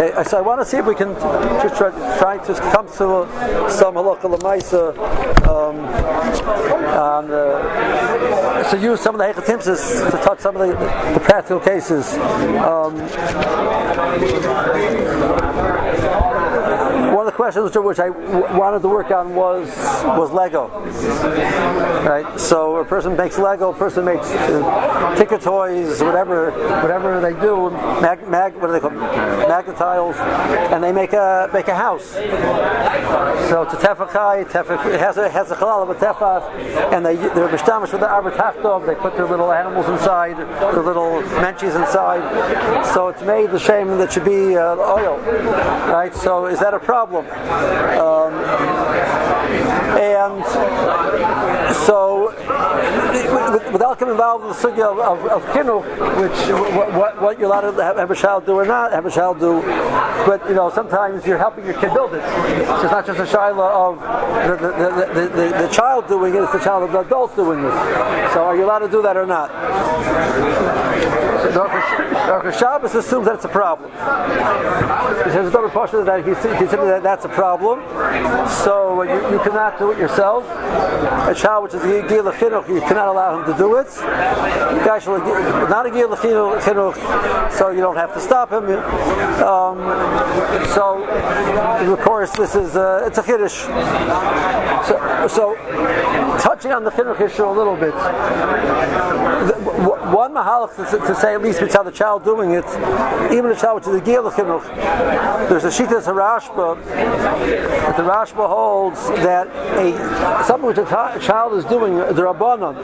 Okay, so I want to see if we can just try, try to come to some halakha lemaisa um, on uh, to use some of the hechatimsis to touch some of the, the practical cases. Um, one of the questions which I w- wanted to work on was was Lego. Right. So a person makes Lego. A person makes uh, Tinker toys, whatever, whatever they do. Mag, mag what do they call Magna-Tiles, and they make a make a house. So it's a tefachai. Tefach, it has a has a halal of a tefach, and they they're mishtamish with the arbatachov. They put their little animals inside, their little menchies inside. So it's made the shame that should be uh, oil. Right. So is that a problem? Problem. Um, and so, without getting involved in the sugya of, of, of kinu, which what, what, you're allowed to have, a child do or not have a child do, but you know sometimes you're helping your kid build it. So it's not just a shaila of the, the, the, the, child doing it; it's the child of the adult doing it. So are you allowed to do that or not? Dr. Shabbos assumes that it's a problem. He says, Dr. Pasha that he considers that that's a problem. So you, you, cannot do it yourself. A child which is a gil you cannot allow him to do it. Not a gil so you don't have to stop him. Um, so of course this is uh, it's a kiddush. So, so touching on the chinuch issue a little bit. One mahalach to, to, say at least how the child doing it, even a child which is a gil there's a shita Rashba that the Rashba holds that a something which a child is doing the rabbanon,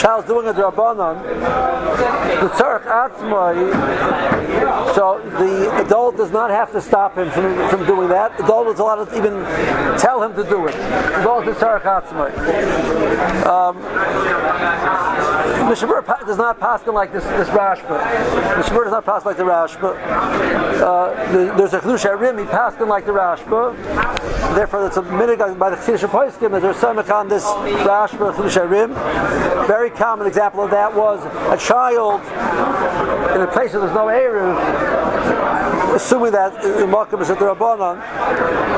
child's doing a rabbanon, the tzarech atzmai. So the adult does not have to stop him from, from doing that. The adult is allowed to even tell him to do it. The adult is tzarech atzmai. Um, Mishnah Berurah does not pass like this this Rashba. Mishnah Berurah does not pass like the Rashba. Uh, the, there's a Chlush Rim, he passed like the Rashba. Therefore, it's a minute by the Chiddush Poiskim there's samach on this Rashba Chiddush Rim. Very common example of that was a child in a place where there's no eruv, assuming that the Malkum is at the Rabbanon,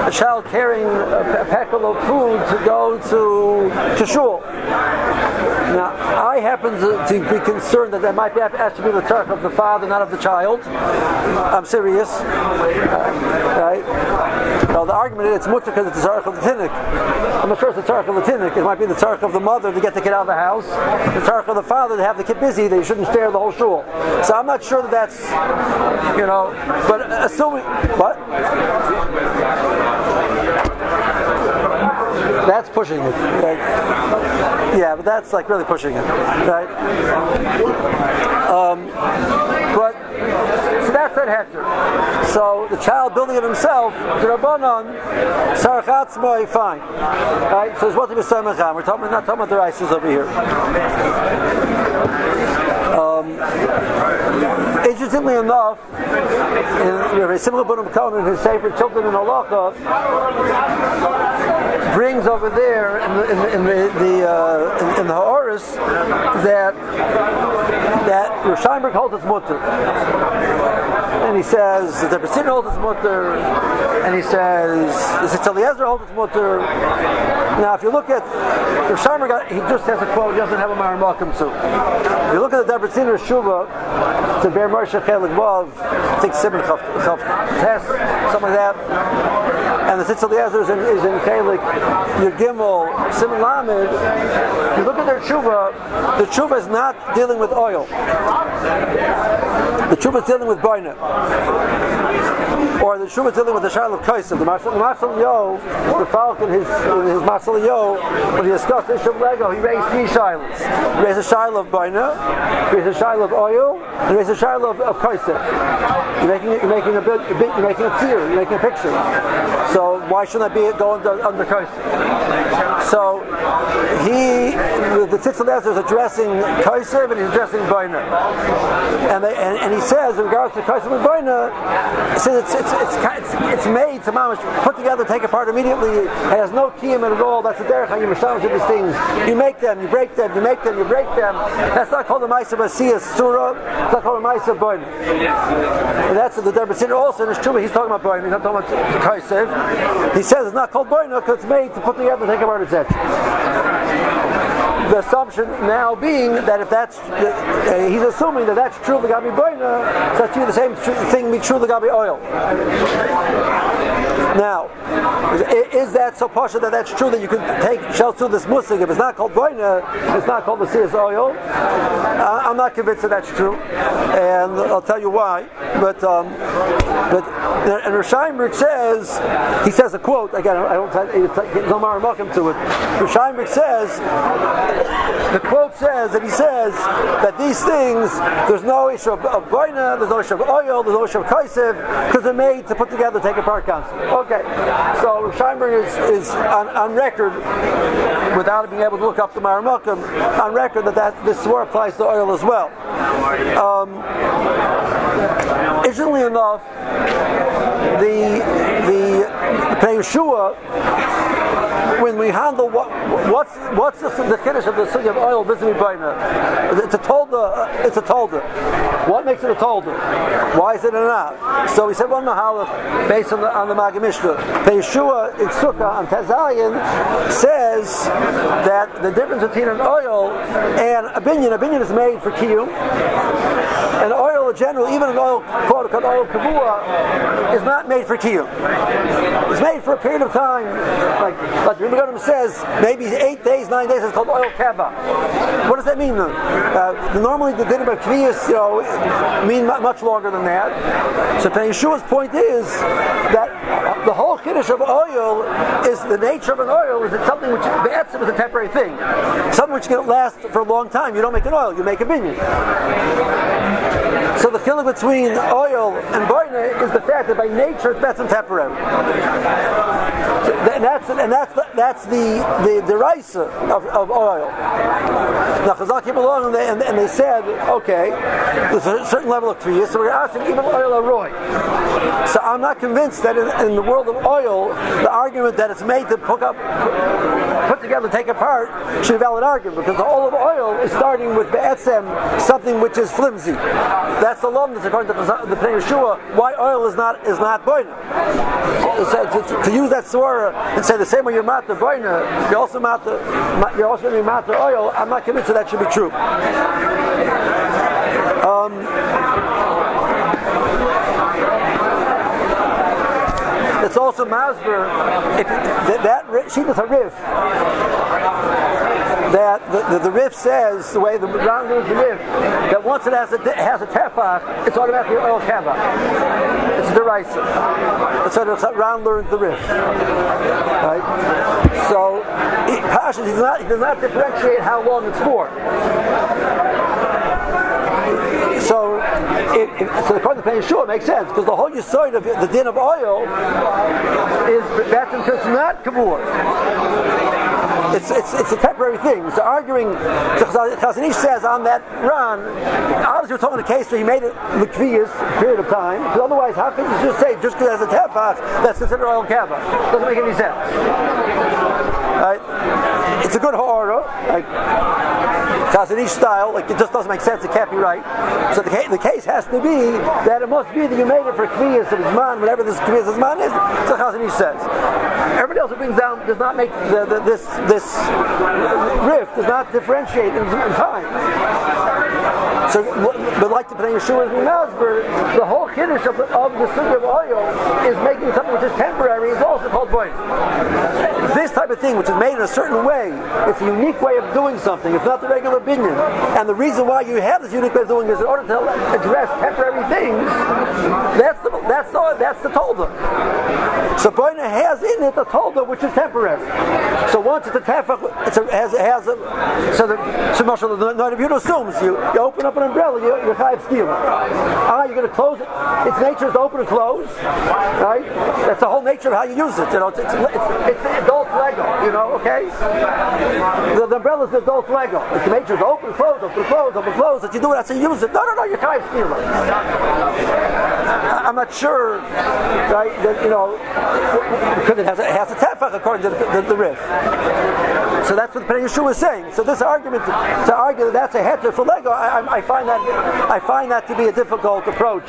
a child carrying a, peckle of food to go to, to shul. Now, I happen to, to, be concerned that that might be, have to be the turk of the father, not of the child. I'm serious. Uh, right? Well, the argument is it's mutter because it's the tzarech of the tinnik. I'm not sure it's the tzarech of the tinnik. It might be the tzarech of the mother to get the kid out of the house, the tzarech of the father to have the kid busy they shouldn't stare the whole shul. So I'm not sure that that's, you know, but assuming, what? That's pushing it. Like, yeah, but that's like really pushing it, right? Um, but so that's that hector. So the child building it himself, the rabbanon, sarachatzmai, fine, right? So it's what to be We're talking, not talking about the rices over here. Um, interestingly enough, in, you know, Simcha Bunim Cohen in his Sefer Children in Halacha brings over there in the in the, in the, the uh, the Ha'oris that that Rosh holds its mutter and he says the Basin holds its mutter, and he says the Tzitz Eliezer holds its mutter. Now, if you look at Sharmer, he just has a quote. He doesn't have a Malkum to. If you look at the Debreciner Shuva, to Be'er Moshe Chelik I think Simon self test, something like that. And the Tzitz Eliezer is in, is in Chelik Yud Simon Lamed. You look at their Shuva, the Shuva is not dealing with oil. The Shuva is dealing with Boina. Or the Shuma dealing with the Shiloh of Kaisim. The Marshal Yo, the Falcon, his his Marshal Yo, when he discussed the of Lego, he raised three Shilohs. He raised a Shiloh of Baina, he raised a Shiloh of oil, and he raised a Shiloh of, of. You're making you're making a bit, a bit you're making a theory, you're making a picture. So why shouldn't I be going under under Kaisim? So he the Tzitzel is addressing Kaisim and he's addressing Baina. And, and, and he says in regards to Kaisim and Baina since it's it's, it's, it's, it's made to mamish put together, take apart immediately, it has no kiyum at all. That's the derech how you mishamish these things. You make them, you break them, you make them, you break them. That's not called the ma'isa basiyas surah. It's not called the ma'isa. And that's the Rebbe also in his truma. He's talking about boin. He's not talking about kaisev. He says it's not called boin because it's made to put together, take apart, etc the assumption now being that if that's, uh, he's assuming that that's true the Gabi boina, so that's the same thing be true the Gabi oil. Now, is, that so pasha that that's true that you can take shell through this musig if it's not called boina, it's not called the seas oil? Uh, I'm not convinced that that's true, and I'll tell you why. But um, but and Rishayimrik says he says a quote again. I don't it's no more to it. Rishayimrik says the quote says that he says that these things there's no issue of, of boina, there's no issue of oil, there's no issue of kaisev because they're made to put together, take apart constantly. Okay, so Scheinberg is, is on, on, record, without being able to look up the Maramukim, on record that, that this swore applies to oil as well. Um, interestingly enough, the the Yeshua when we handle what, what's what's the, the kiddush of the sugi of oil vis-a-vis It's a tolda. Uh, it's a tolda. What makes it a tolda? Why is it a not? So we said one mahalach based on the on the Magid Mishnah. Yeshua in Sukkah on Tezayin says that the difference between an oil and a binyan, a binyan is made for kiyum, and oil in general, even an oil quote unquote oil kavua, is not made for kiyum. It's made for a period of time, like like the says, maybe eight days, nine days. It's called oil kava. What does that mean? Uh, normally the din of kviyas, you know, mean much longer than that. So Yeshua's point is that the whole kiddush of oil is the nature of an oil is it something which bats is a temporary thing, something which can last for a long time. You don't make an oil, you make a binyan. So the killing between oil and boina is the fact that by nature it's better temporary. And that's and that's the, that's the the, rice of, of oil. Now Chazal came along and they, and, and they said, okay, there's a certain level of kfiyah, so we're asking even oil roy. So I'm not convinced that in, in, the world of oil, the argument that it's made to put up, put together, take apart, should be a valid argument because the of oil is starting with be'etzem, something which is flimsy. That's the lumnus according to the, Pnei Yeshua, why oil is not is not boina. So, to, to, use that swara and say the same way you're matter boina, you're also matter you're also going to be matter oil. I'm not convinced that that should be true. Um, it's also masber if that, that sheet riff that the, the, the says, the way the Ran learns the Rif, that once it has a, has a tefach, it's automatically oil kava. It's a derisa. That's how Ran learns the Rif. Right? So, he, Pasha, he does, not, he does not differentiate how long it's for. So, it, it, so according to Pnei Yeshua, it makes sense because the whole yisoid of the din of oil is that's it's not kavur. It's, it's, it's a temporary thing. So arguing, so Chazon Ish says on that run, obviously we're talking a case where he made it Likviyas period of time, because otherwise how can you just say, just because has a tefach, that's considered oil kava? Doesn't make any sense. Right? It's a good horror. Like, Chazon Ish style, like it just doesn't make sense, it can't be right. So the, the case has to be that it must be that you made it for Kviyas of man, whatever this Kviyas of man is, so Chazon Ish says. Everybody else who brings down does not make the, the, this this rift does not differentiate in, in time. So, but like the Pnei Yeshua and Masber, the whole kiddush of, of the sugar of oil is making something which is temporary. It's also called boy. This type of thing, which is made in a certain way, it's a unique way of doing something. It's not the regular binyan. And the reason why you have this unique way of doing it is in order to address temporary things. That's the that's the that's the tolda. So boina has in it the tolda, which is temporary. So once it's a tefach, it's a, has, has a, so the so Marshall, the Noida assumes you, you open up an umbrella, you, you're chayiv steal. Ah, you're going to close it. Its nature is to open and close, right? That's the whole nature of how you use it. You know, it's, it's, it's, it's adult Lego. You know, okay? The, the umbrella is the adult Lego. Its nature is open, close, open, close, open, close. That you do it, that's how you use it. No, no, no, you're chayiv steal. I'm not sure, right? That you know, because it has a, it has a tefach according to the, the, the Rif. So that's what the Yeshua is saying. So this argument to argue that that's a heter for Lego, I, I, find that I find that to be a difficult approach.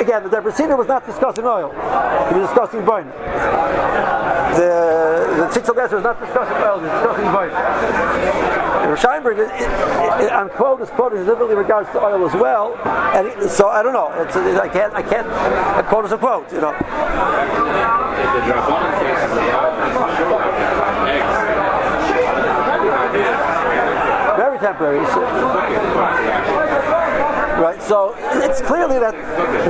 Again, the Debreciner was not discussing oil; he was discussing burn. The the Tzitzel was not discussing oil; he was discussing burn. Scheinberg, it, it, it, unquote, is quoted specifically regards to oil as well, and it, so I don't know. It's, I can't, I can't a quote is a quote, you know. Very temporary. Right. So it's clearly that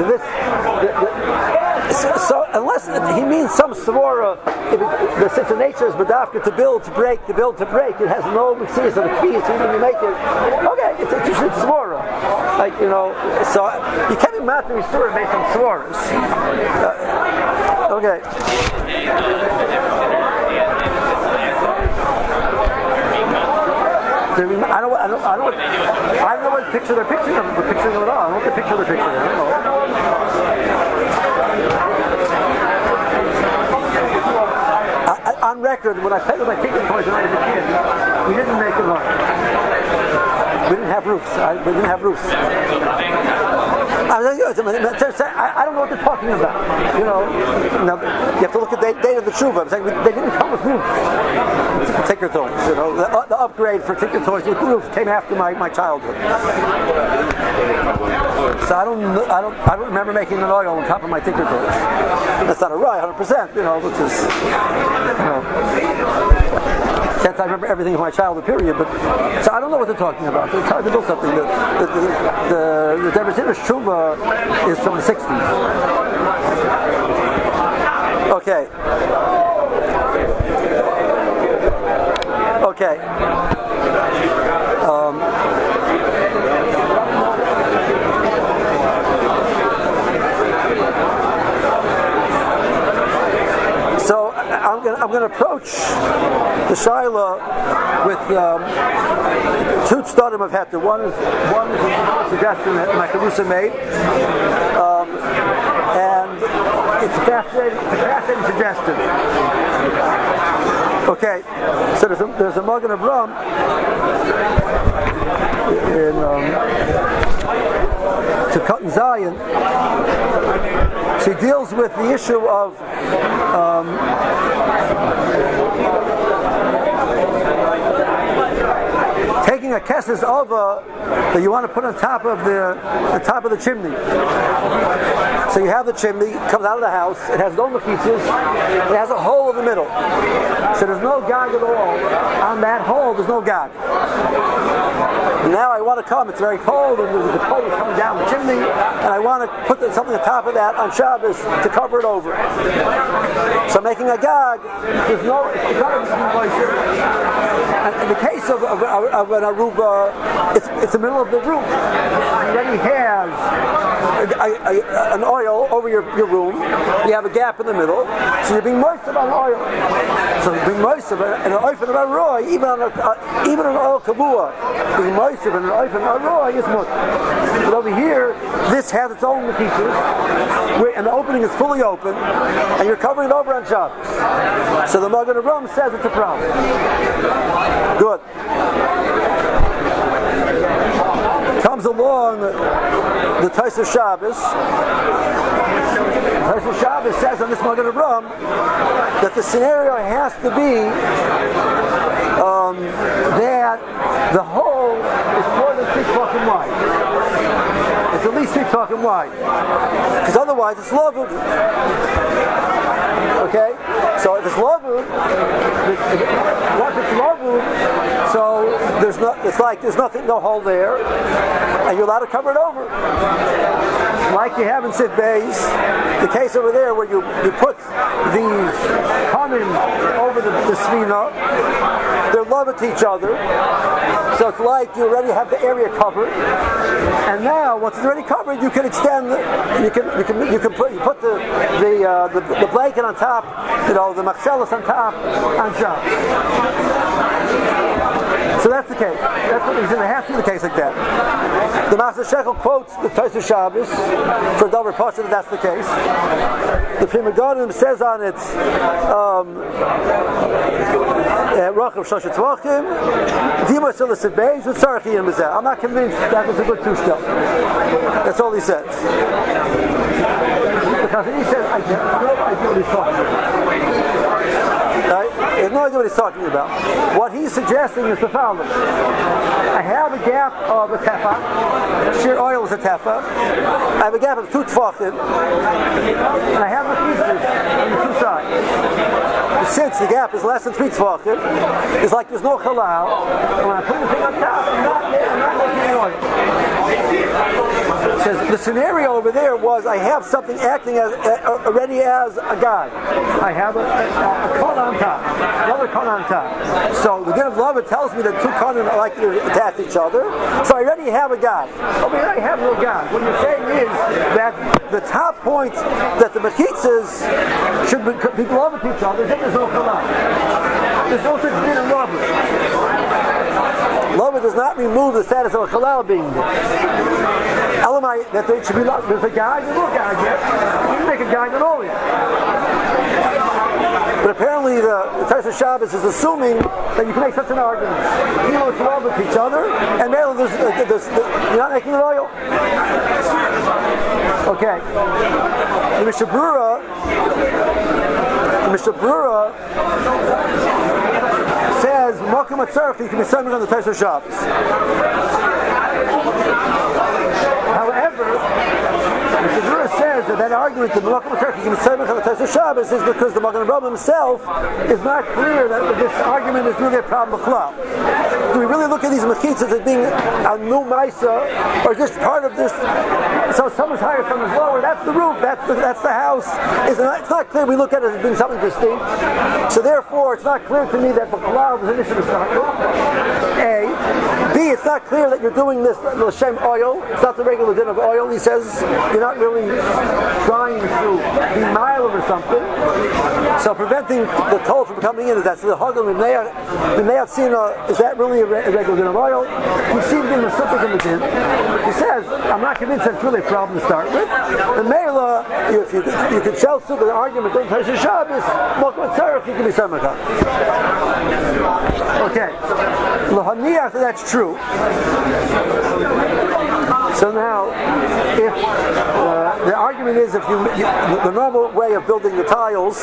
this. The, the, so, so, unless he means some svora, if, it, the nature is bedafka to build to break, to build to break, it has no mitzvahs of so when you make it, okay, it's, it's usually svora. Like you know, so you can't be mad to restore based on svoras. Uh, okay. I don't, I don't, I don't, I don't know what picture they're picturing them, they're picturing them at all. I don't know what the picture they're picturing. I don't know. I, on record, when I played with my Tinker toys when I was a kid, we didn't make them up. We didn't have roofs. I, we didn't have roofs. I, don't know what they're talking about. You know, now, you have to look at the date of the tshuva. Saying, they didn't come with roofs. Tinker toys. You know, the, uh, the upgrade for Tinker toys with roofs came after my, my childhood. So I don't, I don't, I don't remember making an oil on top of my Tinker toys. That's not a right, 100. percent You know, which is, you know. Can't I remember everything of my childhood period, but so I don't know what they're talking about. It's hard to build something. The the the, the, the Shuvah is from the 60s. Okay. Okay. Um, I'm going to approach the Shaila with um, two studim of Heter. One one suggestion that Makarusa made, um, and it's a fascinating, fascinating suggestion. Okay, so there's a, there's a Magen Avraham in um, to cut in Zion she deals with the issue of um, taking a kesses over that you want to put on top of the, the top of the chimney. So you have the chimney, comes out of the house, it has no mechitzas, it has a hole in the middle. So there's no gag at all. On that hole, there's no gag. Now I want to come, it's very cold, and the cold is coming down the chimney, and I want to put something on top of that on Shabbos to cover it over. So making a gag, there's no, in the case of, of, of an aruba, it's, it's the middle of the roof. You already have a, a, an oil over your, your room. You have a gap in the middle, so you're being moist about oil. So you're being moist about an oil about roy, even on a, uh, even an oil kabua, being moist about an oil about roy is much. But over here, this has its own features, and the opening is fully open, and you're covering it over on Shabbos. So the Magen Avraham says it's a problem. Good comes along the Taisa Shabbos. Taisa Shabbos says on this Magen Avraham that the scenario has to be um, that the hole is more than six fucking wide. It's at least six fucking wide. Because otherwise it's loved. Okay? So if it's lavud, once it's lavud, so there's no, it's like there's nothing, no hole there, and you're allowed to cover it over. Like you have in Sif Bays, the case over there where you, you put these common over the, the svina, they're loving each other, so it's like you already have the area covered, and now once it's already covered, you can extend, you can you can you can put you put the the uh, the, the blanket on top, you know, the machzelas on top on top. So that's the case. That's what he's said. It has to be the case like that. The Master Shekel quotes the Tosfos Shabbos for Dover Pasha that that's the case. The Pri Megadim says on it, um, uh, Rachav Shoshet Tvachim, Dima Silasit Beis, with Sarachiyim Bezeh. I'm not convinced that was a good two-step. That's all he says. Because he says, I no idea what he's talking about. No idea what he's talking about. What he's suggesting is the following. I have a gap of a tefa. Sheer oil is a tefa. I have a gap of two tefachim. And I have a pieces on the two sides. Since the gap is less than three tefachim, it's like there's no halal. When I put the thing on top, I'm not, I'm not making oil says the scenario over there was I have something acting as uh, already as a guy. I have a, a, a on top, another cone on top. So the din of love tells me that two cones are like to attack each other. So I already have a guy. Over here I have no guy. What you're saying is that the top point that the mechitzas should be, be beloved to each other. There's no kalam. There's no such din of love. Love does not remove the status of a halal being there. Elamai, that there should be, there's a guy, there's no guy yet. You can make a guy all yet. But apparently the, of Shabbos is assuming that you can make such an argument. You know, it's love with each other, and then there's, uh, there's, there's, you're not making it oil. Okay. The Mishnah Berurah, the Mishnah Berurah says, Mokum Atzarech, you can be serving on the of Shabbos. The Gemara says that that argument that the Malachim Turkey can say the Shabbos is because the Magen Avraham himself is not clear that this argument is really a problem of. Do we really look at these mechitzas as being a new Maisa, or just part of this? So someone's higher, someone's lower. That's the roof. That's the, that's the house. It's not, it's not clear. We look at it as being something distinct. So therefore, it's not clear to me that the is an issue with. A. It's not clear that you're doing this l'shem oil. It's not the regular din of oil. He says you're not really trying to be mild or something. So preventing the cold from coming in is that. So the hagel seen is that really a, regular din of oil? We see him the in the din. He says, I'm not convinced that's really a problem to start with. The Mela, uh, if you, you could sell through the argument that Pesach Shabbos, Mokum Tzarech, you can be Samachah. Okay. Lahaniach, that's true. So now, if uh, the argument is if you, you, the normal way of building the tiles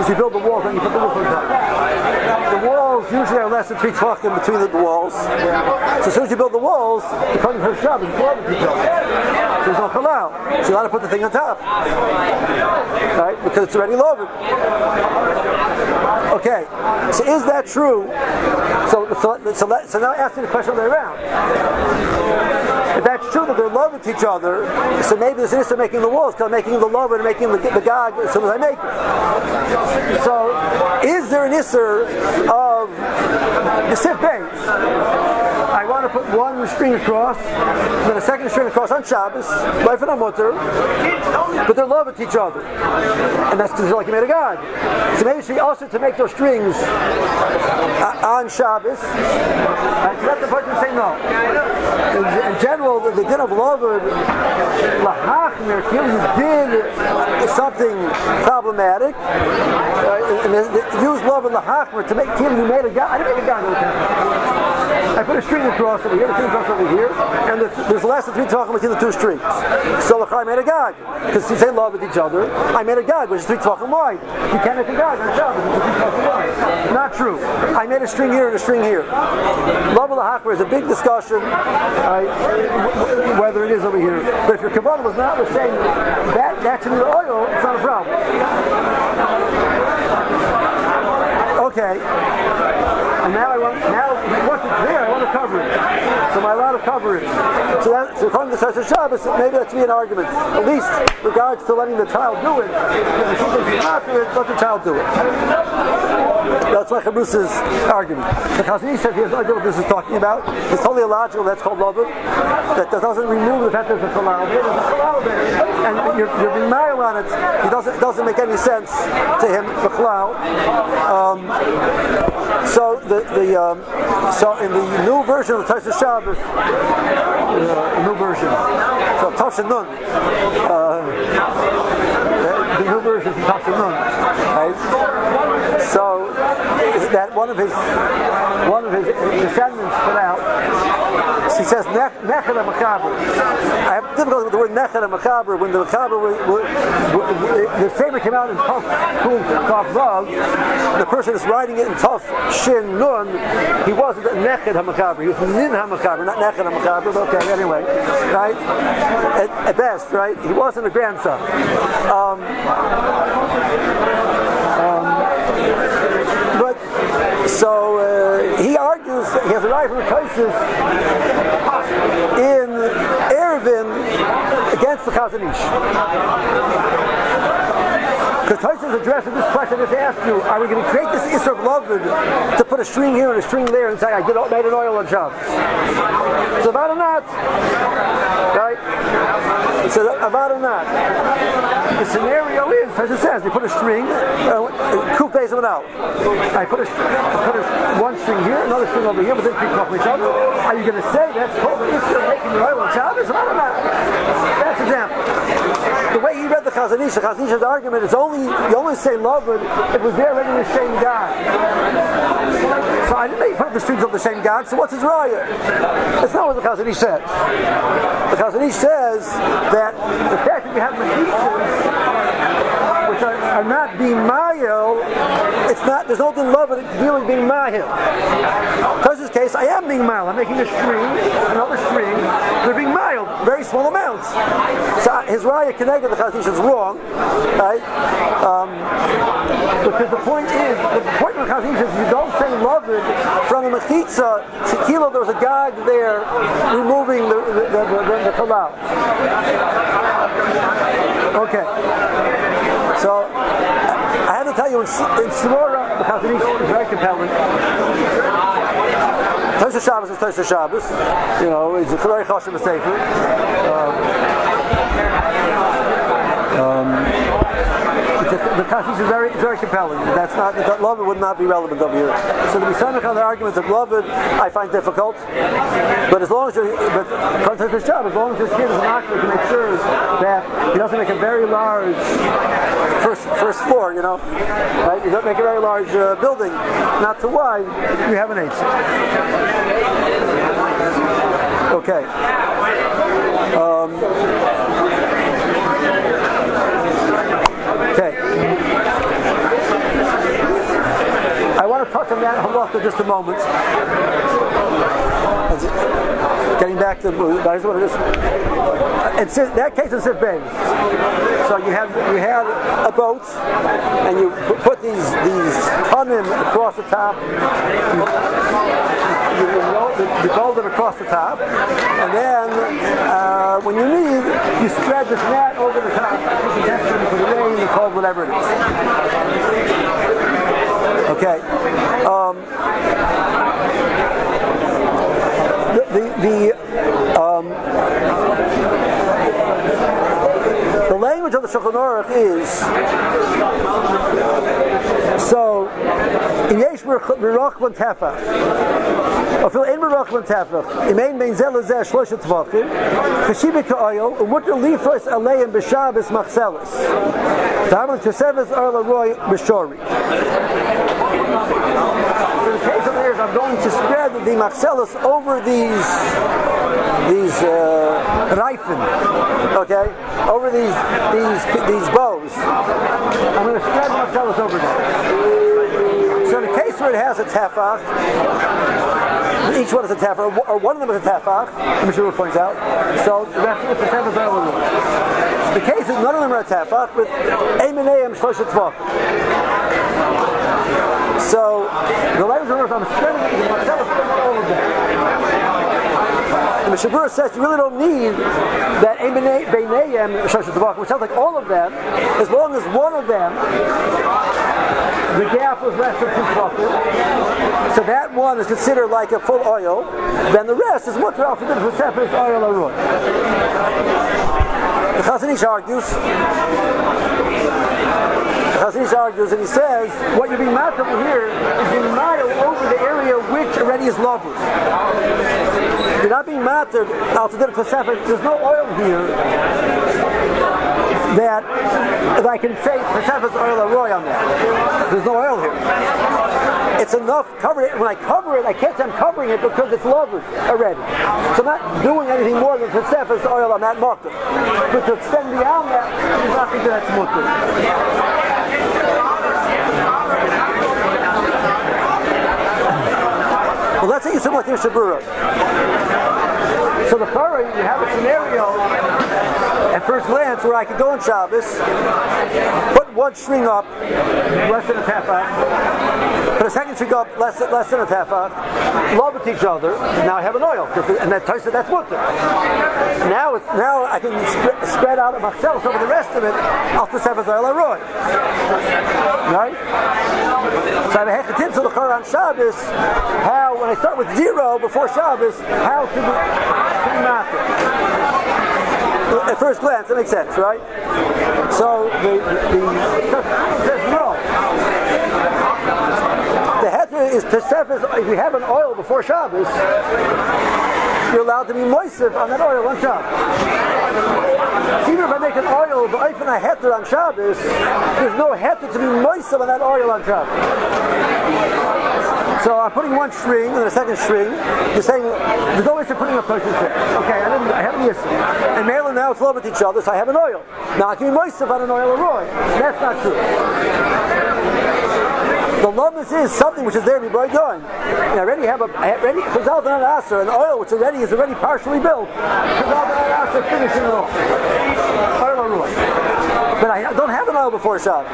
is you build the walls and you put the roof on top. The walls usually are less than three in between the walls. So as soon as you build the walls, the her shop is the each So there's no halal. So you got to put the thing on top, right? Because it's already loaded. Okay, so is that true? So, so, so, so now asking the question the way around. If that's true that they're love with each other, so maybe this is making the walls, because I'm making the love and making the, the gag as soon as I make it. So, is there an isser of the base? I want to put one string across, and then a second string across on Shabbos, and Amutter, but they're love with each other. And that's because like you made a God. So maybe she also to make those strings uh, on Shabbos. And let the person say no. In, in general, the, the din of love, lahachmir, you did something problematic, uh, and, and use love and lahachmir to make him you made a God. I didn't make a God. I put a string across over here, a string across over here, and there's less than three talking between the two strings. So I made a gag because since they love with each other, I made a gag which is three talking wide. You can't make a gag on Shabbos. Not true. I made a string here and a string here. Love of the hakra is a big discussion whether it is over here. But if your kavanah was not the same, that that's in the oil, oh, it's not a problem. Okay. And now it's to. So am I allowed to cover it? So, that, so according to Session Shabbos, maybe that's me an argument. At least regards to letting the child do it. It, let the child do it. That's like Bruce's argument. The Chazini says he has no idea what this is talking about. It's totally illogical. That's called love. That, that doesn't remove the fact that there's a halal. And you're, you're being on it. It doesn't, doesn't make any sense to him, the halal. Um, So the the um, so in the new version of Tosha Shabbos, uh, new version, so Tosha Nun, uh, the new version of Tosha Nun, right? So that one of his one of his descendants put out. She says Nechel Makaber. I have difficulty with the word Nechel Makaber when the Makaber the statement came out in Tuf Vav. The person is writing it in Tuf Shin Nun. He wasn't Nechel Makaber. He was Nin Makaber, not Nechel Makaber. Okay, anyway, right? At, at, best, right? He wasn't a grandson. Um, but so uh, he argues he has a right from Tosis in Eruvin against the Chazon Ish. Because Tosis addresses this question I just asked you, are we going to create this Isra of Lovin to put a string here and a string there and say, I did, made an oil on Shabbos? So about or not, right? So about or not. The scenario is, as it says, you put a string, uh, coup pays them out. I put a, put a, one string here, another string over here, but then three talk each other. Are you going to say that's called making the oil on Shabbos? Or not? That's example. The way he read the Chazon Ish, the Chazon Ish's argument is only you only say love it, it was there already the same God. So I didn't make the strings of the same God, so what's his raya? That's not what the Chazon Ish says. The Chazon Ish says that the fact that you have Mechitza which are, are not being mile, it's not, there's no love it really being mahil. In this case, I am being mile. I'm making a string, another string, they're being mild, very small amounts. So his raya connected the Chazon Ish is wrong, right? Um, because the point is, the point of the Chazon Ish is you don't say love it from the mechitza to kilo, there was a guy there removing the, the, the, the, the, the Okay. So I have to tell you in, in Svora, the Chazon Ish is very compelling. Tosha Shabbos is Tosha Shabbos. You know, it's a very chashiv sefer. Um, um, the, the is very, very compelling. That's not that love would not be relevant over here. So to be on the arguments of love it I find difficult. But as long as you, but his job, as long as his kid is an actor to make sure that he doesn't make a very large first first floor, you know, right? You don't make a very large uh, building, not to why you have an eight. Okay. Um, Okay. I want to talk that halacha just a moment. Getting back to that is what it is. It's in that case it's Bay. So you had you had a boat and you put these these tanim across the top. You, you, you, you roll them across the top, and then uh, when you need, you spread this mat over the top. For the rain, the cold, whatever it is. Okay. Um, the, the, the um, the language of the Shulchan Aruch is so in yesh mirach von tefa afil in mirach von tefa in ein ben zel ze shlosh tvachim khashib ke oil and what the leaf us alay in beshabes machselis tamon tseves arla roy beshori I'm going to the maxellus over these these uh, reifen, okay, over these these these bows. I'm going to spread maxellus over them. So in the case where it has a tefach, each one is a tefach, or one of them is a tefach, the Mishnah points out. So the the tefach The case is none of them are a tefach, but Eminayim Shlosha Tvach. So the language of I'm spreading it, all of them. And the Shabura says you really don't need that Beinayim which sounds like all of them, as long as one of them, the gap was less than two. So that one is considered like a full oil. Then the rest is to do with separate oil root. The Chazon Ish argues. Ish argues and he says what you're being over here is being mad over the area which already is lovely. You're not being mattered to the. There's no oil here that, that I can say Pesefas oil roy on that. There's no oil here. It's enough cover it. When I cover it, I can't say I'm covering it because it's lovered already. So I'm not doing anything more than Pesefas oil on that mutter. But to extend beyond that, there's nothing that's mutter. Well, let's say you like the Shabura. So the Torah, you have a scenario at first glance where I could go on Shabbos, put one string up, less than a tefah, put a second string up, less, less than a tefah, love with each other, now I have an oil, and that said that's mutter. Now, it's, now I can sp- spread out myself over the rest of it, I'll just have oil Right? So I have a to the on Shabbos, how, when I start with zero before Shabbos, how to be, be At first glance, it makes sense, right? So the, the. The heter is Pesefis, if you have an oil before Shabbos, you're allowed to be moisive on that oil on Shabbos. Even if I make an oil, but even a heter on Shabbos, there's no heter to be moisive on that oil on Shabbos. So I'm putting one string and a second string. You're saying there's no issue putting a person string. Okay, I didn't. I have an issue. And Maryland now it's love with each other, so I have an oil. Now I can be moist on an oil or roy. That's not true. The loveness is something which is there to be bright going. And I already have a I already chazal an aser, an oil which already is already partially built. Chazal an aser finishing off. But I don't have an oil before Shabbat.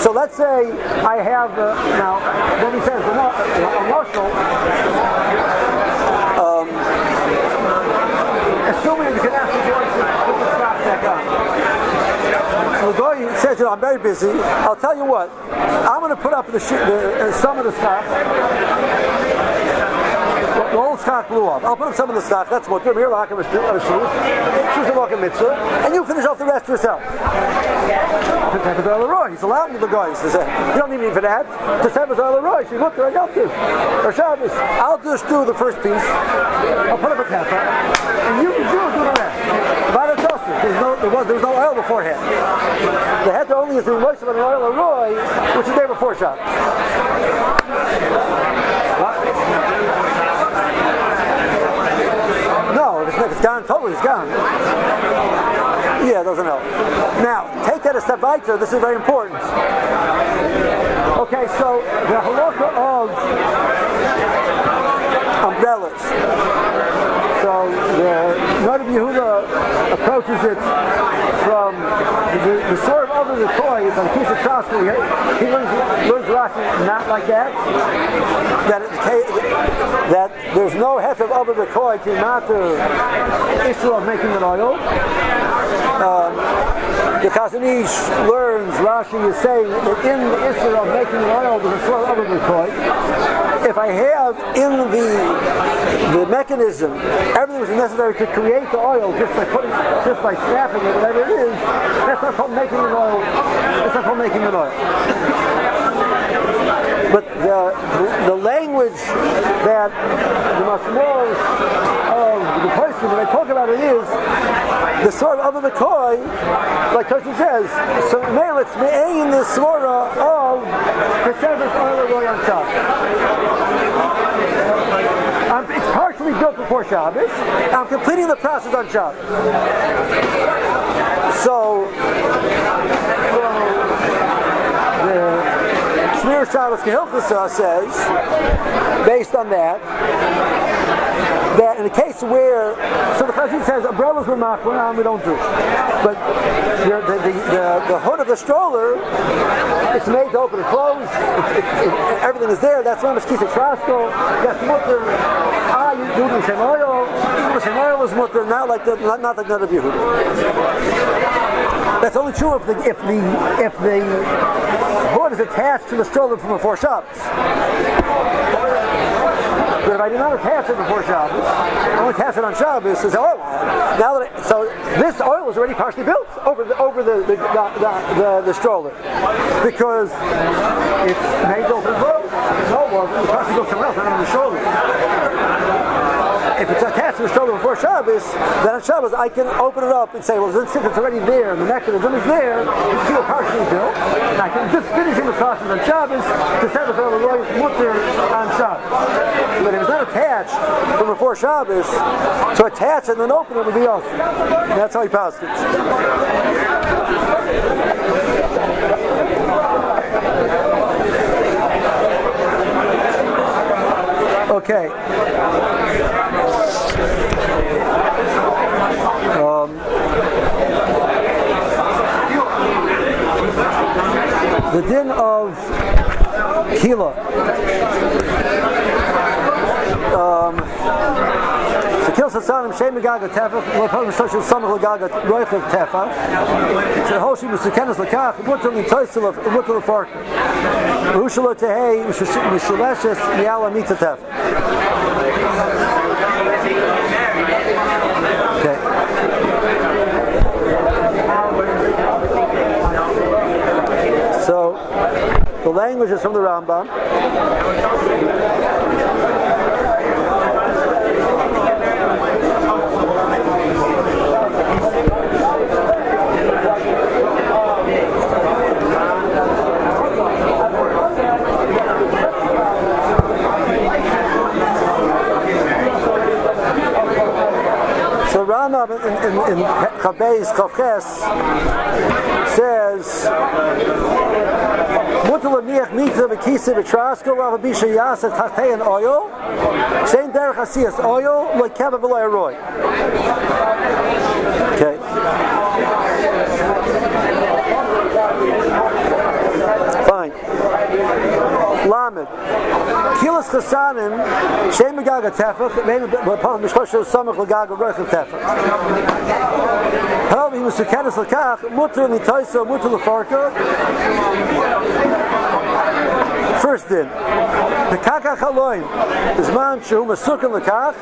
So let's say I have uh, now when he says a marshal, um, assuming the voice to put the stop back on. The guy says, you know, I'm very busy. I'll tell you what, I'm going to put up the, sh- the uh, some of the stuff the whole stock blew off. I'll put up some of the stock. That's what you're here, are walking mitzvah, and you finish off the rest yourself. He's allowed me the guy. He says, "You don't need me for that." Have his Roy, she looked, I got to. Or Shabbos, I'll just do the first piece. I'll put up a tefa, and you can do, do the rest. About a There's no, there was, there was no oil beforehand. The head only is the most of an oil of Roy, which is there before shot. Shabbos. it's gone totally, it's gone. Yeah, it doesn't help. Now, take that a step further. This is very important. Okay, so the halakha of umbrellas. So the Rabbi Yehuda approaches it from the, the of other the toy is on piece of Trosky. He learns, learns Rashi not like that. That it, that there's no hef of other the toy to not the issue of making an oil. Um, the Chazon learns, Rashi is saying that in the issue of making an oil, there's a sort of other the toy. If I have in the the mechanism everything is necessary to create the oil just by putting, just by snapping it, whatever it is, that's not called making an oil. That's not called making an oil. But the, the language that the mashmos of the person when I talk about it is the sort of the toy, like Toshi says, so now it's in the swara of the service oil on top. Um, it's partially built before Shabbos. I'm completing the process on Shabbos. So Shemiras Shabbos Kehilchasa says, based on that, that in a case where, so the question says umbrellas were well, no, we don't do. But the, the, the, the, hood of the stroller, it's made to open and close, it, it, it, everything is there, that's the Kisa Trasko, that's mutter, ah, you do the same oil, the same oil is mutter, not like the, not, not like none of you That's only true if the, if the, if the hood is attached to the stroller from before. The But if I do not attach it before Shabbos, I only attach it on Shabbos, so, oh, now that I, so this oil is already partially built over the over the the, the, the, the, stroller because it's made over the road. No, well, it partially goes somewhere else, not on the shoulder if it's attached to the stroller before Shabbos, then on Shabbos I can open it up and say, well, since it's already there, and the mechanism is there, it's still partially built, and I can just finishing the process on Shabbos to set the royal mutter on Shabbos. But if it's not attached from before Shabbos, to attach and then open it would be awesome. That's how he passed it. Okay. Um, the din of Kila. Um, So the language is from the Rambam. So Rambam in, in, in Chabez Chavches says same derech asiyas oil like keva v'loy okay lamed. Kilos khasanim shem gaga tefer men but pas mish khosh sam khol gaga gokh tefer hob him se kenes le kach mutu ni tayso mutu farka first din the kaka khaloin is man shum a sukan le kakh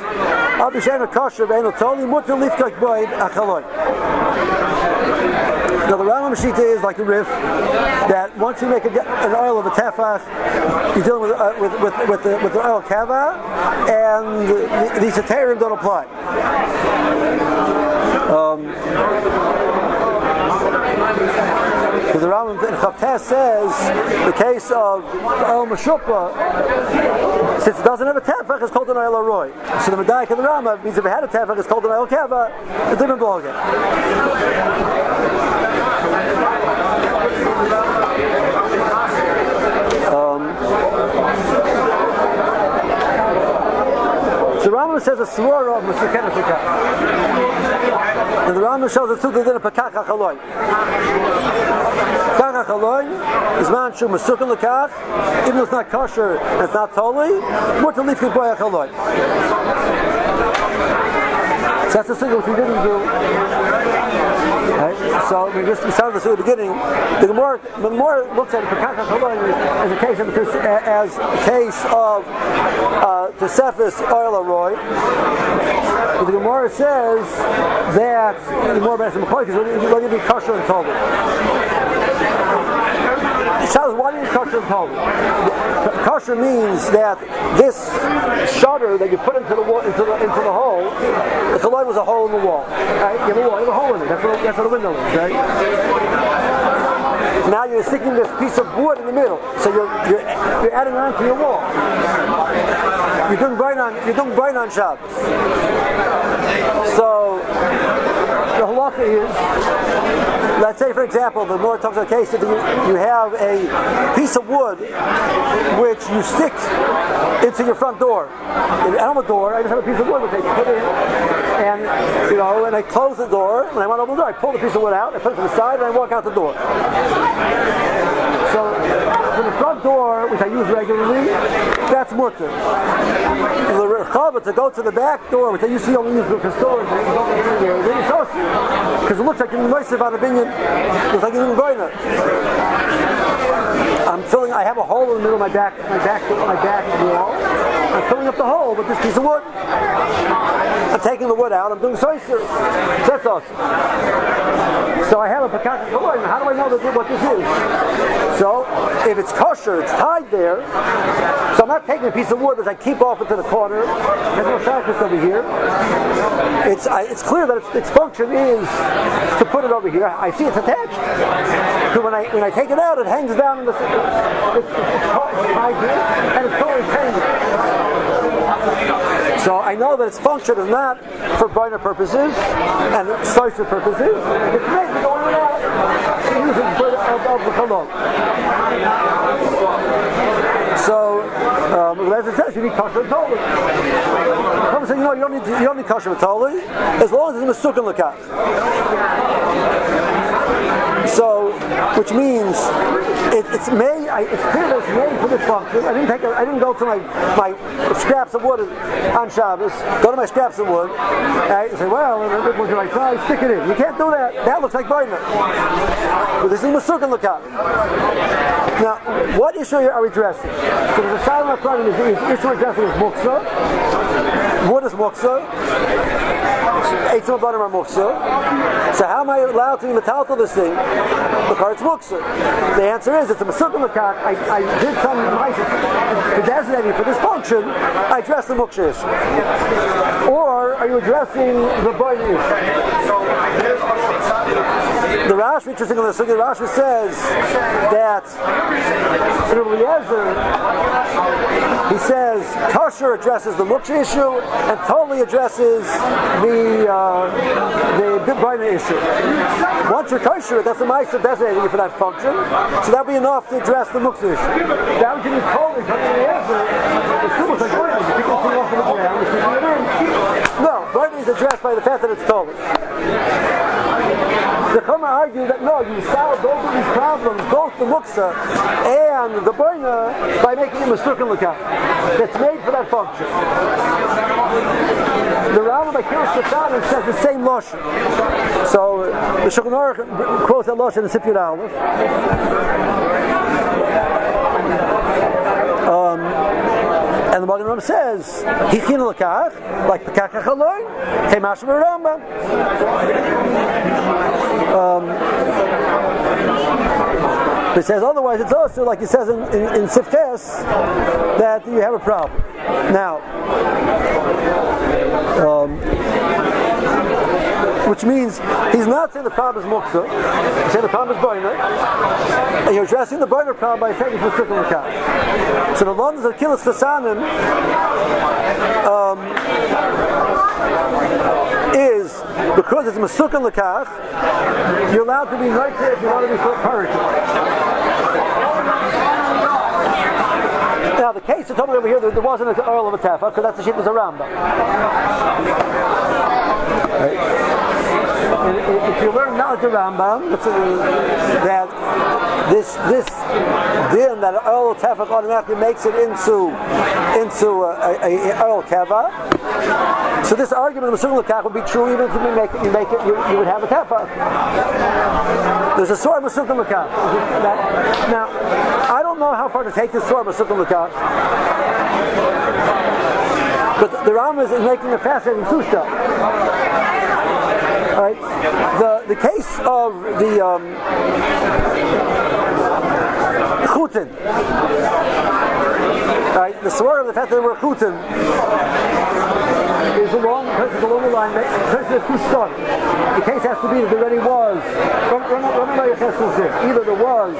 ab shen a kosher ben otoli mutu lifkak kach boy a khaloin now the Rambam Shita is like a riff that once you make a, an oil of a tefach, you're dealing with uh, with, with, with, the, with the oil kava, and the, these Satarim don't apply. Um, so the Rambam in Chavtes says the case of El Mashupa, since it doesn't have a tefach, it's called an oil roy. So the Medaik in the Rambam means if it had a tefach, it's called an oil kava, it didn't belong it. Rambam says a swara of Masuken Pekach. And the Rambam shows the two din of Pekach HaChaloi. Pekach HaChaloi is man shu Masuken Lekach, even though it's not kosher and it's not totally, more to leave Kibboy HaChaloi. So that's the thing which we didn't do. Right? So we just started this at the beginning. The Gemara, the Gemara looks at HaChaloi as a case of as a case of uh, Tosefis oil Roy. But the Gemara says that the more about some because when you be kosher and told Why do you kosher told? Kosher means that this shutter that you put into the wall, into the into the hole, the chaloi was a hole in the wall. Right? You have a wall, you have a hole in it. That's what that's what a window is, right? Now you're sticking this piece of wood in the middle, so you're you're, you're adding on to your wall. You're doing burn on you're doing burn on Shabbos. So the halacha is, let's say for example, the Lord talks about case that you, you have a piece of wood which you stick into your front door. And I have a door, I just have a piece of wood which I put in, and you know, and I close the door. When I want to open the door, I pull the piece of wood out, I put it to the side, and I walk out the door. So the front door, which I use regularly, that's mutter. The rechava to go to the back door, which I usually only use for storage, then it's also because it looks like you're nice about a binyan, looks like you're in I'm filling. I have a hole in the middle of my back, my back, my back wall I'm filling up the hole with this piece of wood. I'm taking the wood out. I'm doing soiser. That's awesome. So I have a pekat How do I know that, what this is? So if it's kosher, it's tied there. So I'm not taking a piece of wood that I keep off into the corner. There's no shackles over here. It's I, it's clear that its, its, function is to put it over here. I see it's attached. So when I when I take it out, it hangs down in the it's, it's, it's tied here and it's totally tangled. So I know that its function is not for burner purposes and social purposes. It's meant for the. So, um, as it says, you need kosher totally. Some say, you know, you don't need you don't need kosher as long as it's in the lekach. So, which means it, it's made. I, it's it's made for this function. I didn't take. I didn't go to my my scraps of wood on Shabbos. Go to my scraps of wood. And say, well, what should I try? Stick it in. You can't do that. That looks like Biden. But this is Masuk and Lakat. Now, what issue are we addressing? So there's a silent problem. Is the issue addressing is muksa. What is muksa? Eitzim are. So how am I allowed to be metaltal this thing? Because it's muksa. The answer is it's a masuk makak. I, I did some nice to designate me for this function. I address the muksa issue. Or are you addressing the boy issue? The Rashi, interesting on the Sugi, Rashi says that he says kosher addresses the mukha issue and totally addresses the uh, the Bina issue. Once you're kosher, that's the nice designating for that function, so that'll be enough to address the mukha issue. That would be totally from Eliezer. It's No, Bina is addressed by the fact that it's totally. The Chama argue that no, you solve both of these problems, both the muksa and the boina, by making him a circle that's made for that function. The Rambam by Kirush Shatan says the same lashon. So the Shulchan Aruch quotes that lashon in Sifyat Aleph. Um, and the Magen Ram says, Hichin l'kach, like the Kakach Aloin, Chemash Rambam. Um, it says otherwise, it's also like it says in, in, in Siftes that you have a problem. Now, um, which means he's not saying the problem is muksa, he's saying the problem is boiner, and you're addressing the boiner problem by saying it's car. So the kill us Kasanim um, is because it's Masuk and Lakach, you're allowed to be right there if you want to be purged. Now the case told me over here there, wasn't an Earl of a Tefa because that's the sheep was a Rambam. Right if you learn now the Rambam, uh, that this this din that oil tefach automatically makes it into into a, a, a oil teva. So this argument of Masur Lakach would be true even if you make you make it, you, you would have a tefach. There's a sword Masur Lakach. Now, I don't know how far to take this sword Masur Lakach. But the Rambam is making a fascinating susha. Right? The the case of the um, chutin, right? The sword of the fact that there were chutin is along because along the line there's two starts. The case has to be that there already was. Either there was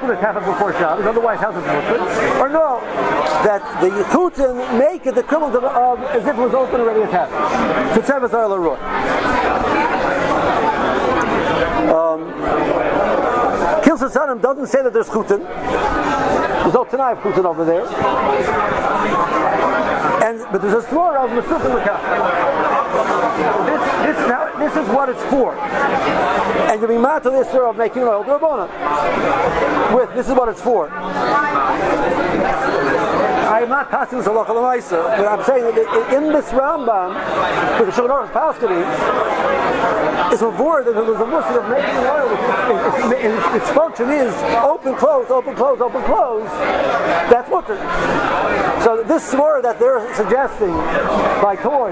open the tefah before Shabbos, otherwise how's it open? Or no, that the chutin make it the equivalent of, of as if it was open already at tefah. So tefah is um, Kilsa Sanim doesn't say that there's chutin. There's no Tanai of chutin over there. And but there's a swore of in the This now this is what it's for. And you'll be mad to this of making oil Rabona. With this is what it's for. I am not passing this halacha l'maisa, but I'm saying that in this Rambam, with the Shulchan Aruch Paskini, is avoid that there was a muscle of making oil. Its, its, its, function is open, close, open, close, open, close. That's mutter. So this swore that they're suggesting by toy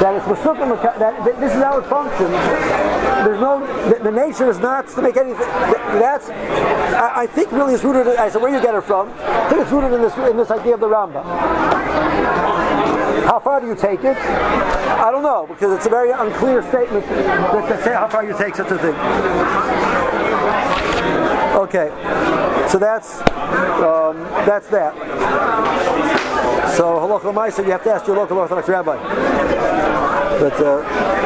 that it's masukim, that this is how it functions. There's no, the, the, nature is not to make anything. That's, I, I think, really is rooted. I said, where you get it from? I think it's rooted in this in this idea of the Rambam. How far do you take it? I don't know because it's a very unclear statement that to say how far you take such a thing. Okay, so that's um, that's that. So halacha ma'isa, you have to ask your local Orthodox rabbi. But. Uh,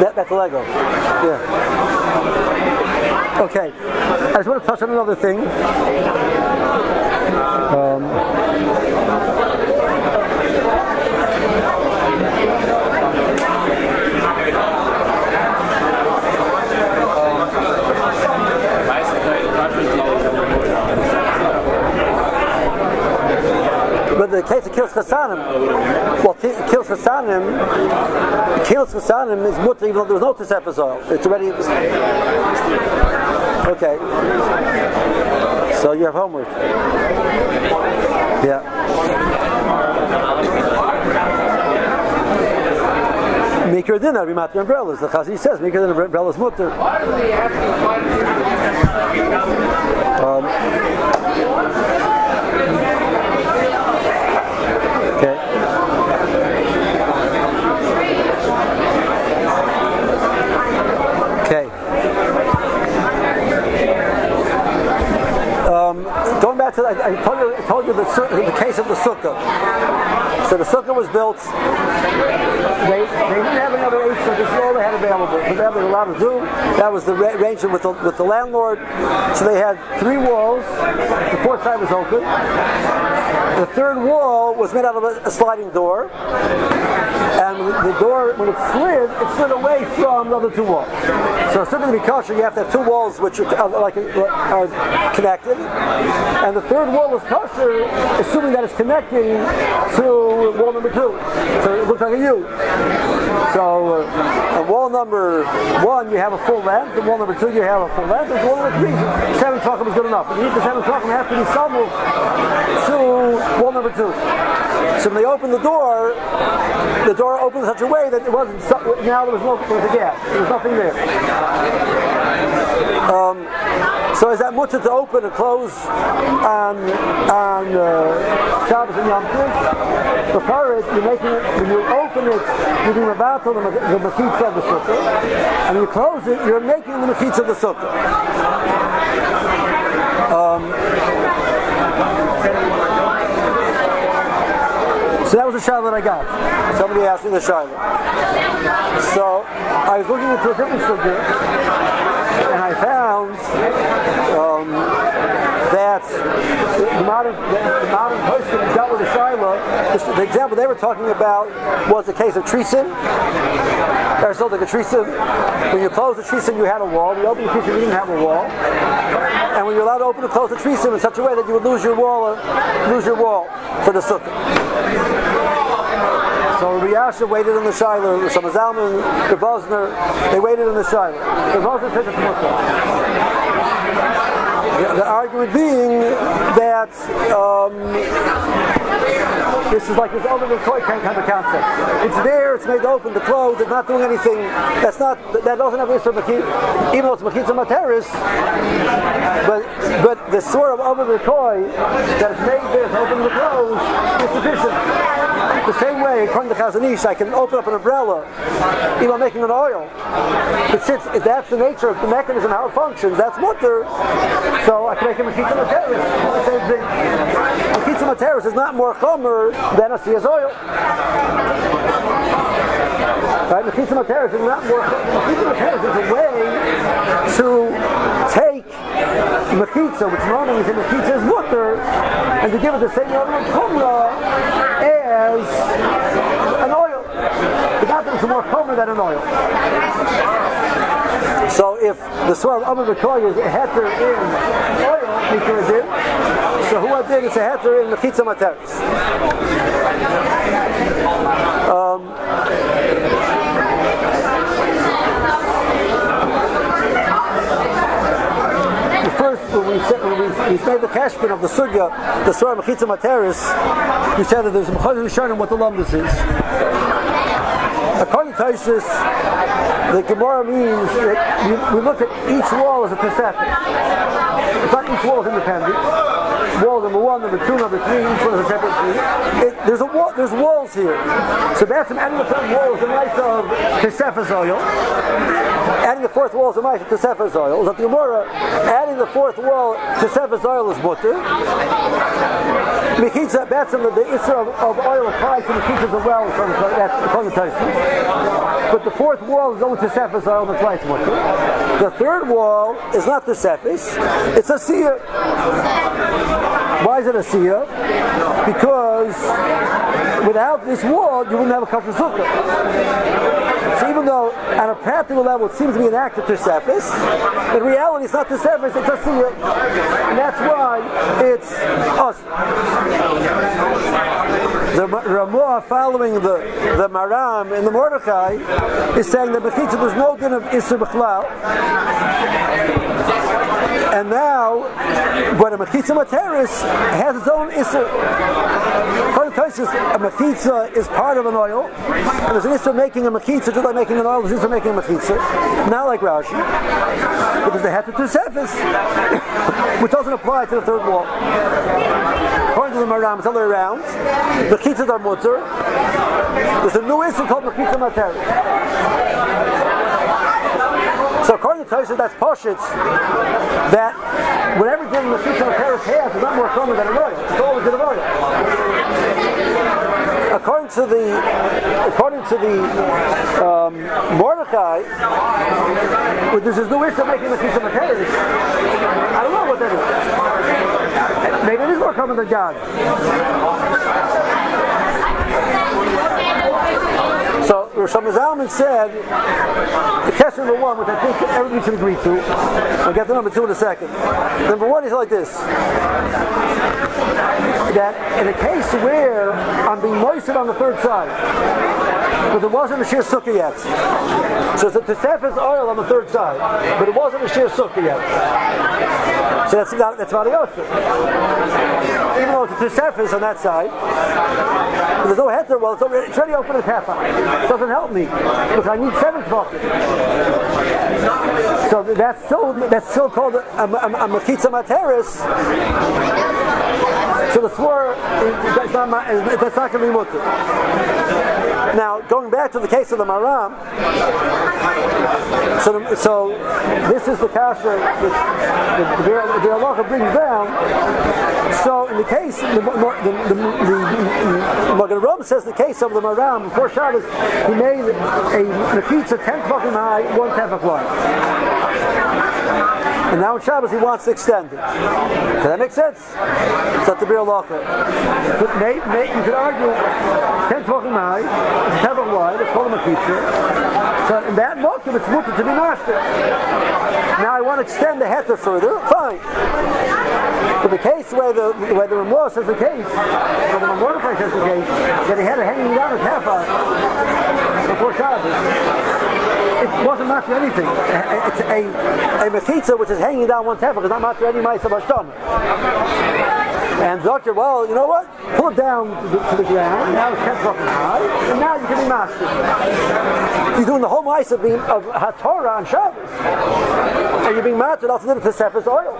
That, that's Lego. Yeah. Okay. I just want to touch on another thing. Um, But the case of Kills Chassanim, well, Kills Chassanim, Kills Chassanim is mutter even though there was no Tisepazol. It's already. Okay. So you have homework. Yeah. Make your dinner, be umbrellas. The Chazi says, make your dinner umbrellas mutter. Um, Okay. Um, going back to, I, I told you, I told you the, the case of the sukkah. So the sukkah was built. They, they didn't have another eight, so this is all they had available. So that was allowed to do. That was the arrangement with the, with the landlord. So they had three walls. The fourth side was open. The third wall was made out of a, sliding door and the door, when it slid, it slid away from the other two walls. So something to be kosher, you have to have two walls which are like are connected, and the third wall is kosher, assuming that it's connecting to wall number two. So it looks like a U. So uh, wall number one, you have a full length, and wall number two, you have a full length, and wall number three, seven tachim is good enough. You need the seven tachim have to be summed to wall number two. So when they open the door, the door opened in such a way that it wasn't. Now there was no there was a gap. There was nothing there. Um, so is that mutter to open and close and, on uh, Shabbos and Yom Tov? The porridge, you're making it when you open it, you're doing a battle the, the mechitza of the sukkah, and you close it, you're making the mechitza of the sukkah. Um, So that was the shot that I got. Somebody asked me the shot. So I was looking into a different subject, and I found um, that the modern the, modern person dealt with the shiloh. The, example they were talking about was the case of treason. Aristotle took treason. When you close the treason, you had a wall. When you open the treason, you didn't have a wall. And when you're allowed to open and close the treason in such a way that you would lose your wall, uh, lose your wall for the sukkah. So Riyasha waited in the Shiloh, some Zalman, the Bosner, they waited in the Shiloh. The Bosner took it the, the argument being that um, this is like this the toy kind of concept. It's there, it's made open, the clothes, it's not doing anything. That's not that doesn't have Isra Makit, even though it's Makitza Materis. But but the sort of the toy that is made to open the clothes is sufficient. The same way, according to Chazon Ish, I can open up an umbrella, even making an oil. But since that's the nature of the mechanism, how it functions, that's mutter. So I can make a mechitza materis. Same thing. Mechitza materis is not more chomer than a siyaz oil. Right? Mechitza materis is not more. Mechitza materis is a way to take mechitza, which normally is in mechitza is mutter, and to give it the same level of chumrah as an oil. The is more common than an oil. So if the soil of Amr B'Koy is a heter in oil, Mikra Din, so who Adin is a heter in the Materis. Um, first, when we, said, we, made the cashman of the sugya, the Surah Mechitza Materis, we said that there's a Mechitza Rishonim what the lumdus is. According to Isis, the Gemara means that we, we look at each wall as a Tosefet. It's not each wall is independent wall number one, number two, number three, each one is a separate tree. It, there's a wall, there's walls here. So that's adding the third wall is a mice of Kesefas oil. Adding the fourth wall is a mice of Kesefas oil. But the Gemara, adding the fourth wall to Kesefas oil is mutter. Mechitza, that's the, the Isra of, of oil applies to Mechitza as well from, from the Tyson. But the fourth wall is only Cephas oil, that's why it's mutter. The third wall is not the Cephas, it's a Seer. Why is it a Sia? Because without this wall, you wouldn't have a kosher sukkah. So even though on a practical level it seems to be an act of Tosefis, in reality it's not Tosefis, it's a Sia. And that's why it's us. The Ramah following the, the Maram in the Mordechai is saying that Mechitza there's no din of Isser B'chlal. And now, but a mechitza materis has its own isser. A mechitza is part of an oil, and there's an isser making a mechitza just like making an oil. There's an isser making a mechitza, not like Rashi, because they have to do surface, which doesn't apply to the third wall. The Maram, it's all the around. Mechitzas are mutter. There's a new issue called mechitza materis. So according to Tosha, that's Poshitz, that whatever din the of Paris has is not more common than a royal. It's all a din. According to the according to the um, Mordechai, there's this new issue making the Shushan of. I don't know what that is. Maybe it is more common than God. So Rosham Zalman said, the question number one, which I think everybody should agree to, I'll get to number two in a second. Number one is like this. That in a case where I'm being moistened on the third side, but there wasn't a sheer sukkah yet. So it's a Tosefes oil on the third side, but it wasn't a sheer sukkah yet. So that's not, that's not a Yosef. Even though it's a Tosefes on that side, there's no heter, well, it's already, it's already open at half It doesn't help me, because I need seven tefachim. So that's still, that's still called a, a, a, materis. So the swore, that's not, that's not going to be mutter. Now, going back to the case of the Maram, so, the, so this is the kasha that the, the, the halacha brings down. So in the case, the, the, the, the, says the case of the Maram, before Shabbos, he made a mechitza 10 fucking high, one tefach wide. And now in Shabbos he wants to extend it. Does that make sense? It's not the real locker. But may, may, you could argue 10 talking it's 10 wide, it's called a pizza. So in that motive it's mutter to be master. Now I want to extend the heter further, fine. But the case where the where the Ramah says the case, where the Mordechai says the case, that he had a hanging down at half on before Shabbos it wasn't much anything. It's a, a mechitza which is hanging down one tefach is not much any mice of And doctor, well, you know what? Pull it down to the, to the ground. Now it's kept fucking high, and now you can be mastered. You're doing the whole mice of, being, of Hatorah on Shabbos, and you're being mastered off the Tosefes oil.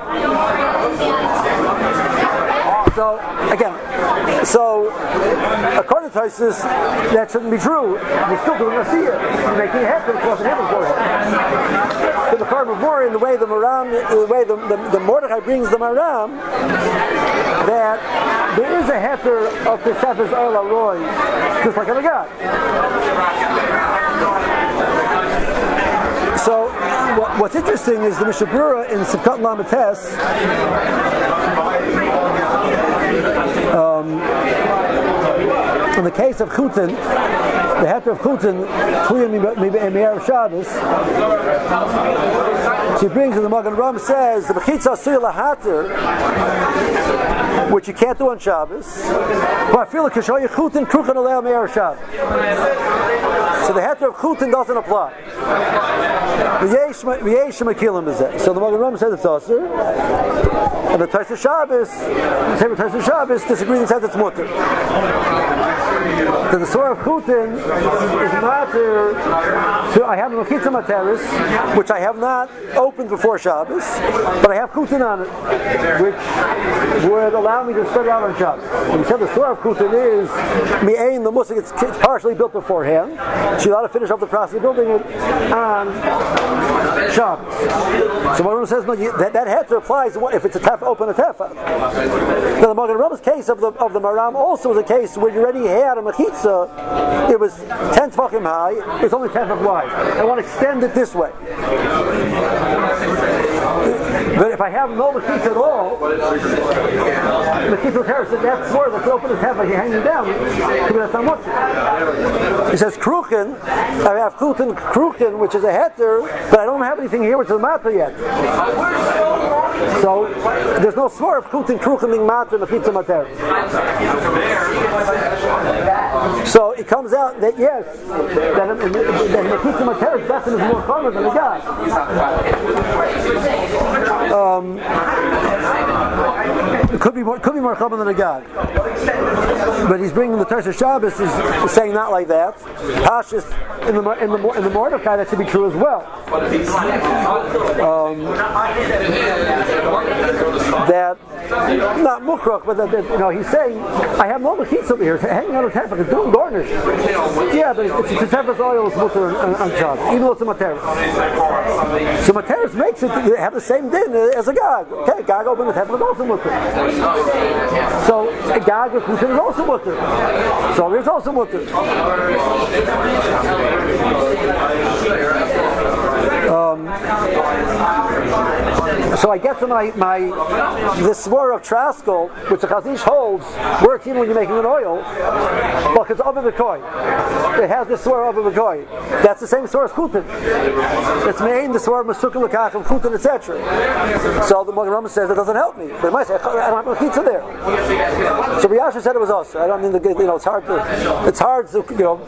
So again, so according to Isis, that shouldn't be true. You're still doing a seer. You're making a head across the heaven for. So the Karmavur, in the way the Maram, the way the, the, the Mordechai brings the Maram, that there is a heter of the Sefes Oil Roy, just like a God. So what, what's interesting is the Mishnah Berurah in Sivkat Lamates um, in the case of Chutin, the heter of chutin of Shabbos. She brings in the Magen Ram says the mechitza asur lahater, which you can't do on Shabbos. But I feel like kashoy chutin kruchan alei me'er Shabbos. So the heter of chutin doesn't apply. So the Magen Ram says it's asur, and the Taisa Shabbos, the Taisa Shabbos disagrees and says it's mutter. So the Surah of Chutin is matter. So I have a Mechitza Materis, which I have not opened before Shabbos, but I have Chutin on it, which would allow me to it out on Shabbos. And we said the Surah of Chutin is Mi'ain, the Musik, it's, partially built beforehand. She's allowed to finish up the process of building it on Shabbos. So one says, no, you, that, that heter applies if it's a tef, open a tefa. Now the Magen Rambam's case of the of the Maram also was a case where you already had a mechitza. It was ten tefachim high. It's only ten tefach wide. I want to extend it this way. But if I have no mechitza at all, mechitza terrace, that floor that's open as half like hanging down. He says kruchen, I have kruchen, kruchen, which is a heter, but I don't have anything here which is mata yet. So there's no swore of kruchen, kruchen being mata the pizza mater. So it comes out that yes, that, the pizza mater is more common than the God. Um, it could be more, could be more common than a god. But he's bringing the Tersh Shabbos is saying not like that. Pashas in the in the in the Mordechai that should be true as well. Um, that not mukrok, but that, that, you know he's saying I have no mechitz over here hanging out of tefach, it's doing garnish. Yeah, but it's, it's a tefach oil is mutter even though it's a materis. So materis makes it have the same din as a gag. Okay, gag open the tefach is also mutter. So a gag with mutter is also mutter. So there's also mutter. Um, so I get to my, my this swore of Traskell, which the Chazish holds, works even when you're making an oil, well, it's over the koi. It has this swore over the koi. That's the same swore as Kutin. It's main the swore of Masukim Lakach and Kutin, etc. So the Magen says it doesn't help me. But might say, I don't have a pizza there. So Riyasha said it was us. I don't mean to, you know, it's hard to, it's hard to, you know,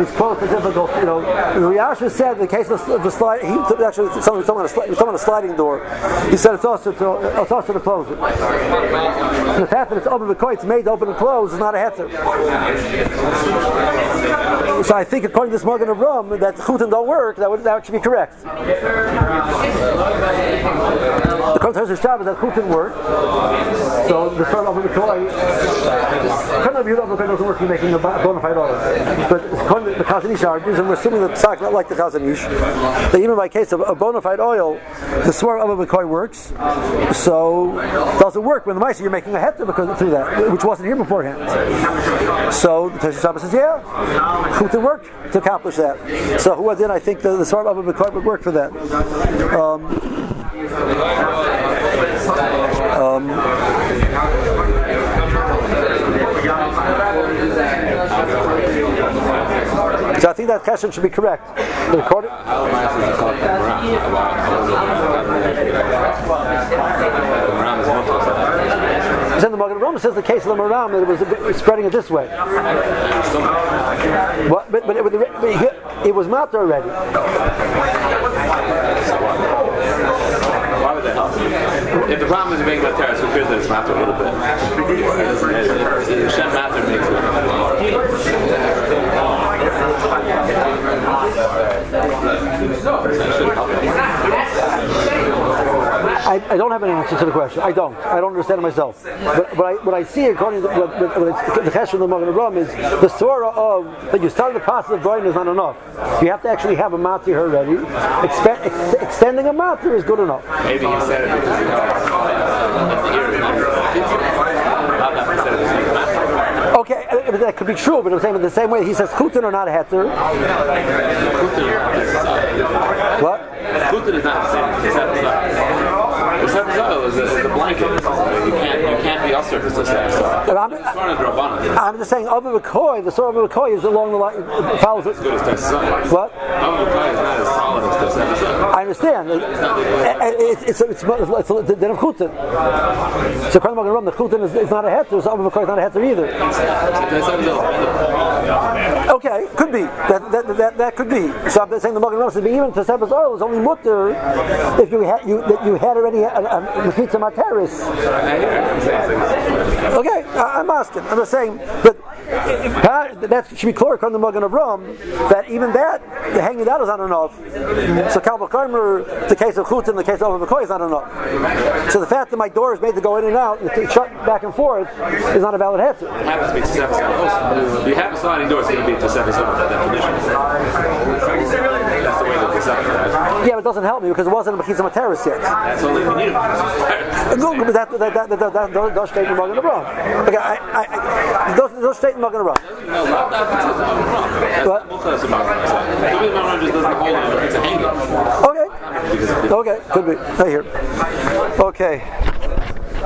it's close, it's difficult, you know. Riyasha said in the case of the, the slide, he actually someone, someone on a sliding door. He said it's also to, it's also to close it. And the fact that it's open the it's made to open and close is not a heter. So I think according to this Morgan of Rum that chutin don't work, that would that should be correct. The of Shabbos that chutin work. So the start of the koi, kind of Yehuda Avokoi doesn't work in making a bona fide oil. But the Chazon Ish argues, and we're assuming that Psak not like the Chazon Ish, that even by case of a bona fide oil, the swar of a McCoy works. So does it work when the mice you're making a heter because through that, which wasn't here beforehand. So the Tesha Shabbos says, yeah, Chutin worked to accomplish that. So who in? I think the, the swar of a McCoy would work for that. Um, um, so I think that question should be correct. The recording. Then the Magen Roma says the case of the Maram that it was spreading it this way. But, but, but, it, but it was not already. Why would that help? If the problem is terrace, who cares that it's matter a little bit? Shem matter makes it. I, I, don't have an answer to the question. I don't. I don't understand it myself. But what I, what I see according to what, what, the question of the Magen Ram is the surah of that you start the process of drawing is not enough. You have to actually have a matir already. Expe- ex- extending a matir is good enough. Maybe he said it because uh, that could be true, but I'm saying in the same way he says kutin or not heter. What? Kutin is not the same. The seven is a, is a blanket. You can't you can't be usher it's a seven I'm just saying, of a McCoy, the story of a McCoy is along the line, follows it. Good as Tess What? Of McCoy is not as solid as Tess I understand. It- it- It's, it's, it's, it's, it's the din of Chutin. So, Kran Magen Ram, the Chutin is, is not a heter, so Av McCoy is not a heter either. Okay, could be. That, that, that, that could be. So I'm saying the Magen Ram says, even to Sebas oil is only mutter if you had you that you had already a, a, materis. Okay, I, I'm asking. I'm just saying that that should be clear on the Magen Rome. that even that the hanging that is not enough. So Kalba Karmer, the case of Chut and the case of McCoy is not enough. So the fact that my door is made to go in and out and to shut back and forth is not a valid heter. It happens to be Tosefes also. You have a sliding door, it's going to be Tosefes over by definition. Yeah, but it doesn't help me because it wasn't a Mechitza Materis yet. That's only if you need it. But that, that, that, that, that, those, those statements are going to run. Okay, I, I, I, those, those statements are going to run. No, not that it's wrong. What? We'll tell us about it. Maybe the Maharan just doesn't hold on, it's a hanging. Okay. Okay, could be. Right here. Okay.